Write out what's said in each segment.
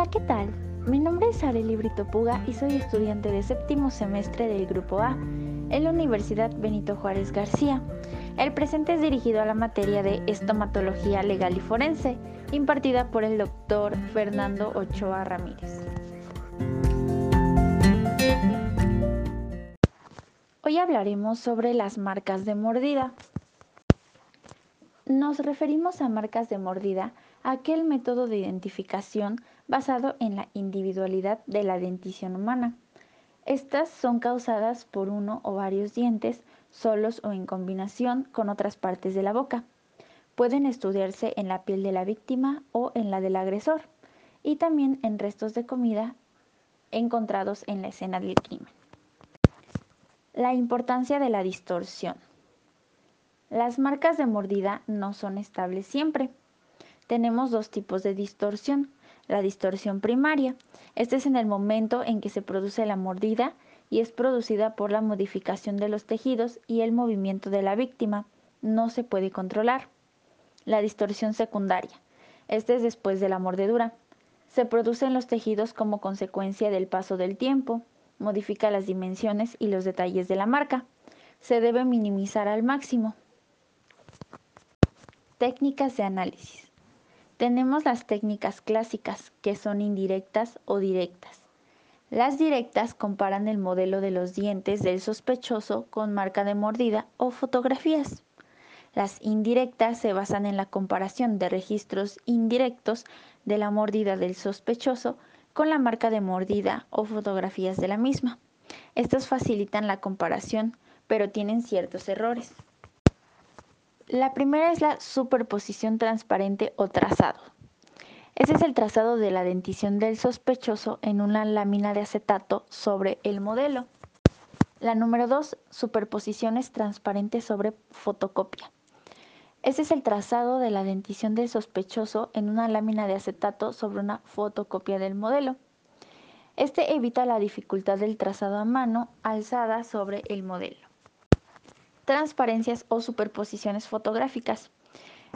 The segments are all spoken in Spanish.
Hola, ¿qué tal? Mi nombre es Arely Brito Puga y soy estudiante de séptimo semestre del Grupo A en la Universidad Benito Juárez García. El presente es dirigido a la materia de estomatología legal y forense, impartida por el doctor Fernando Ochoa Ramírez. Hoy hablaremos sobre las marcas de mordida. Nos referimos a marcas de mordida aquel método de identificación basado en la individualidad de la dentición humana. Estas son causadas por uno o varios dientes, solos o en combinación con otras partes de la boca. Pueden estudiarse en la piel de la víctima o en la del agresor, y también en restos de comida encontrados en la escena del crimen. La importancia de la distorsión. Las marcas de mordida no son estables siempre tenemos dos tipos de distorsión. La distorsión primaria. Este es en el momento en que se produce la mordida y es producida por la modificación de los tejidos y el movimiento de la víctima. No se puede controlar. La distorsión secundaria. Este es después de la mordedura. Se produce en los tejidos como consecuencia del paso del tiempo. Modifica las dimensiones y los detalles de la marca. Se debe minimizar al máximo. Técnicas de análisis. Tenemos las técnicas clásicas, que son indirectas o directas. Las directas comparan el modelo de los dientes del sospechoso con marca de mordida o fotografías. Las indirectas se basan en la comparación de registros indirectos de la mordida del sospechoso con la marca de mordida o fotografías de la misma. Estas facilitan la comparación, pero tienen ciertos errores. La primera es la superposición transparente o trazado. Ese es el trazado de la dentición del sospechoso en una lámina de acetato sobre el modelo. La número dos, superposiciones transparentes sobre fotocopia. Ese es el trazado de la dentición del sospechoso en una lámina de acetato sobre una fotocopia del modelo. Este evita la dificultad del trazado a mano alzada sobre el modelo transparencias o superposiciones fotográficas.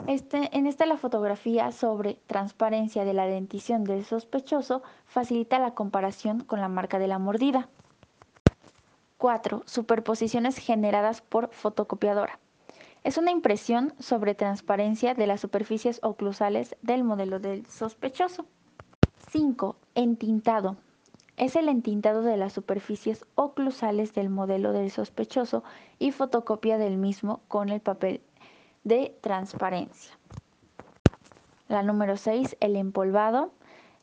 Este, en esta la fotografía sobre transparencia de la dentición del sospechoso facilita la comparación con la marca de la mordida. 4. Superposiciones generadas por fotocopiadora. Es una impresión sobre transparencia de las superficies oclusales del modelo del sospechoso. 5. Entintado es el entintado de las superficies oclusales del modelo del sospechoso y fotocopia del mismo con el papel de transparencia. La número 6, el empolvado.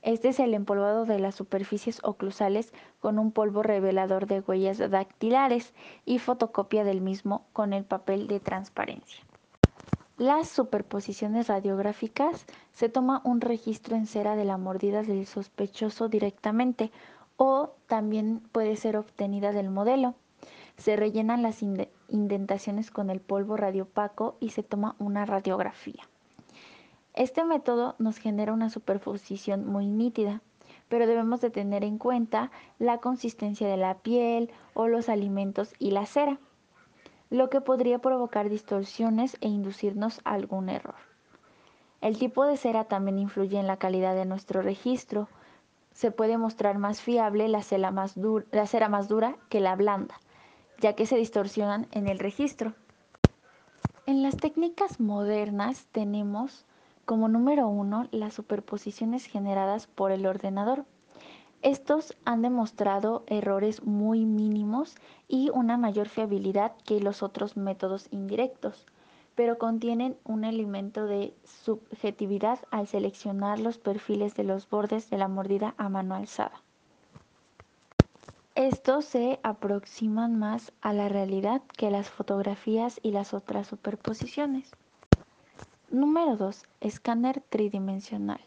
Este es el empolvado de las superficies oclusales con un polvo revelador de huellas dactilares y fotocopia del mismo con el papel de transparencia. Las superposiciones radiográficas se toma un registro en cera de la mordida del sospechoso directamente o también puede ser obtenida del modelo. Se rellenan las indentaciones con el polvo radiopaco y se toma una radiografía. Este método nos genera una superposición muy nítida, pero debemos de tener en cuenta la consistencia de la piel o los alimentos y la cera, lo que podría provocar distorsiones e inducirnos a algún error. El tipo de cera también influye en la calidad de nuestro registro, se puede mostrar más fiable la cera más, cera más dura que la blanda, ya que se distorsionan en el registro. En las técnicas modernas tenemos como número uno las superposiciones generadas por el ordenador. Estos han demostrado errores muy mínimos y una mayor fiabilidad que los otros métodos indirectos pero contienen un elemento de subjetividad al seleccionar los perfiles de los bordes de la mordida a mano alzada. Estos se aproximan más a la realidad que las fotografías y las otras superposiciones. Número 2. Escáner tridimensional.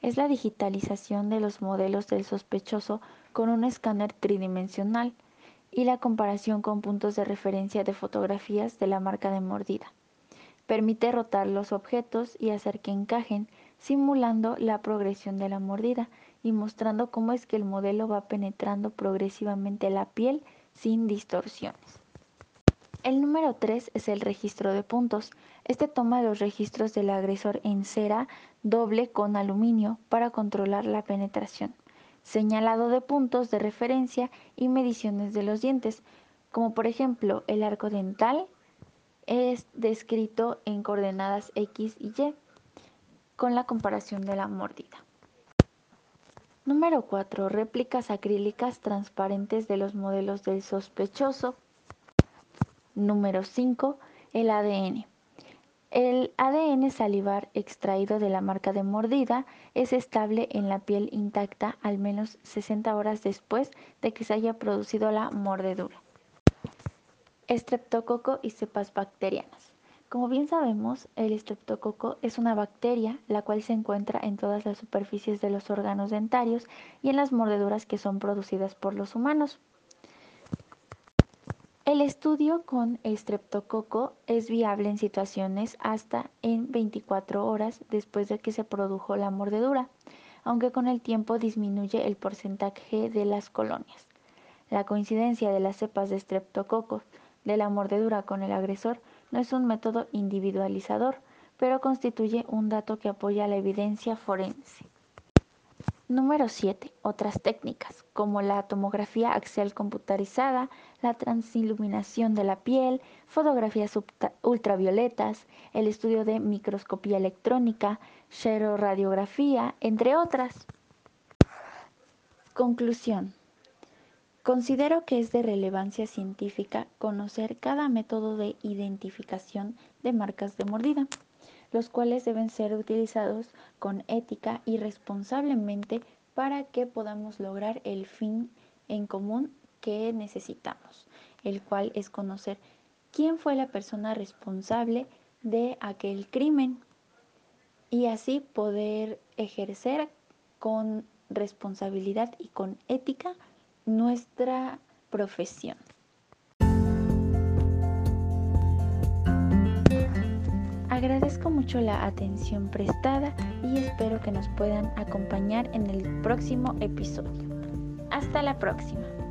Es la digitalización de los modelos del sospechoso con un escáner tridimensional y la comparación con puntos de referencia de fotografías de la marca de mordida. Permite rotar los objetos y hacer que encajen, simulando la progresión de la mordida y mostrando cómo es que el modelo va penetrando progresivamente la piel sin distorsiones. El número 3 es el registro de puntos. Este toma los registros del agresor en cera doble con aluminio para controlar la penetración, señalado de puntos de referencia y mediciones de los dientes, como por ejemplo el arco dental es descrito en coordenadas X y Y con la comparación de la mordida. Número 4. Réplicas acrílicas transparentes de los modelos del sospechoso Número 5. El ADN. El ADN salivar extraído de la marca de mordida es estable en la piel intacta al menos 60 horas después de que se haya producido la mordedura. Estreptococo y cepas bacterianas. Como bien sabemos, el estreptococo es una bacteria la cual se encuentra en todas las superficies de los órganos dentarios y en las mordeduras que son producidas por los humanos. El estudio con estreptococo es viable en situaciones hasta en 24 horas después de que se produjo la mordedura, aunque con el tiempo disminuye el porcentaje de las colonias. La coincidencia de las cepas de estreptococo de la mordedura con el agresor no es un método individualizador, pero constituye un dato que apoya la evidencia forense. Número 7. Otras técnicas, como la tomografía axial computarizada, la transiluminación de la piel, fotografías ultravioletas, el estudio de microscopía electrónica, xeroradiografía, entre otras. Conclusión. Considero que es de relevancia científica conocer cada método de identificación de marcas de mordida los cuales deben ser utilizados con ética y responsablemente para que podamos lograr el fin en común que necesitamos, el cual es conocer quién fue la persona responsable de aquel crimen y así poder ejercer con responsabilidad y con ética nuestra profesión. Agradezco mucho la atención prestada y espero que nos puedan acompañar en el próximo episodio. Hasta la próxima.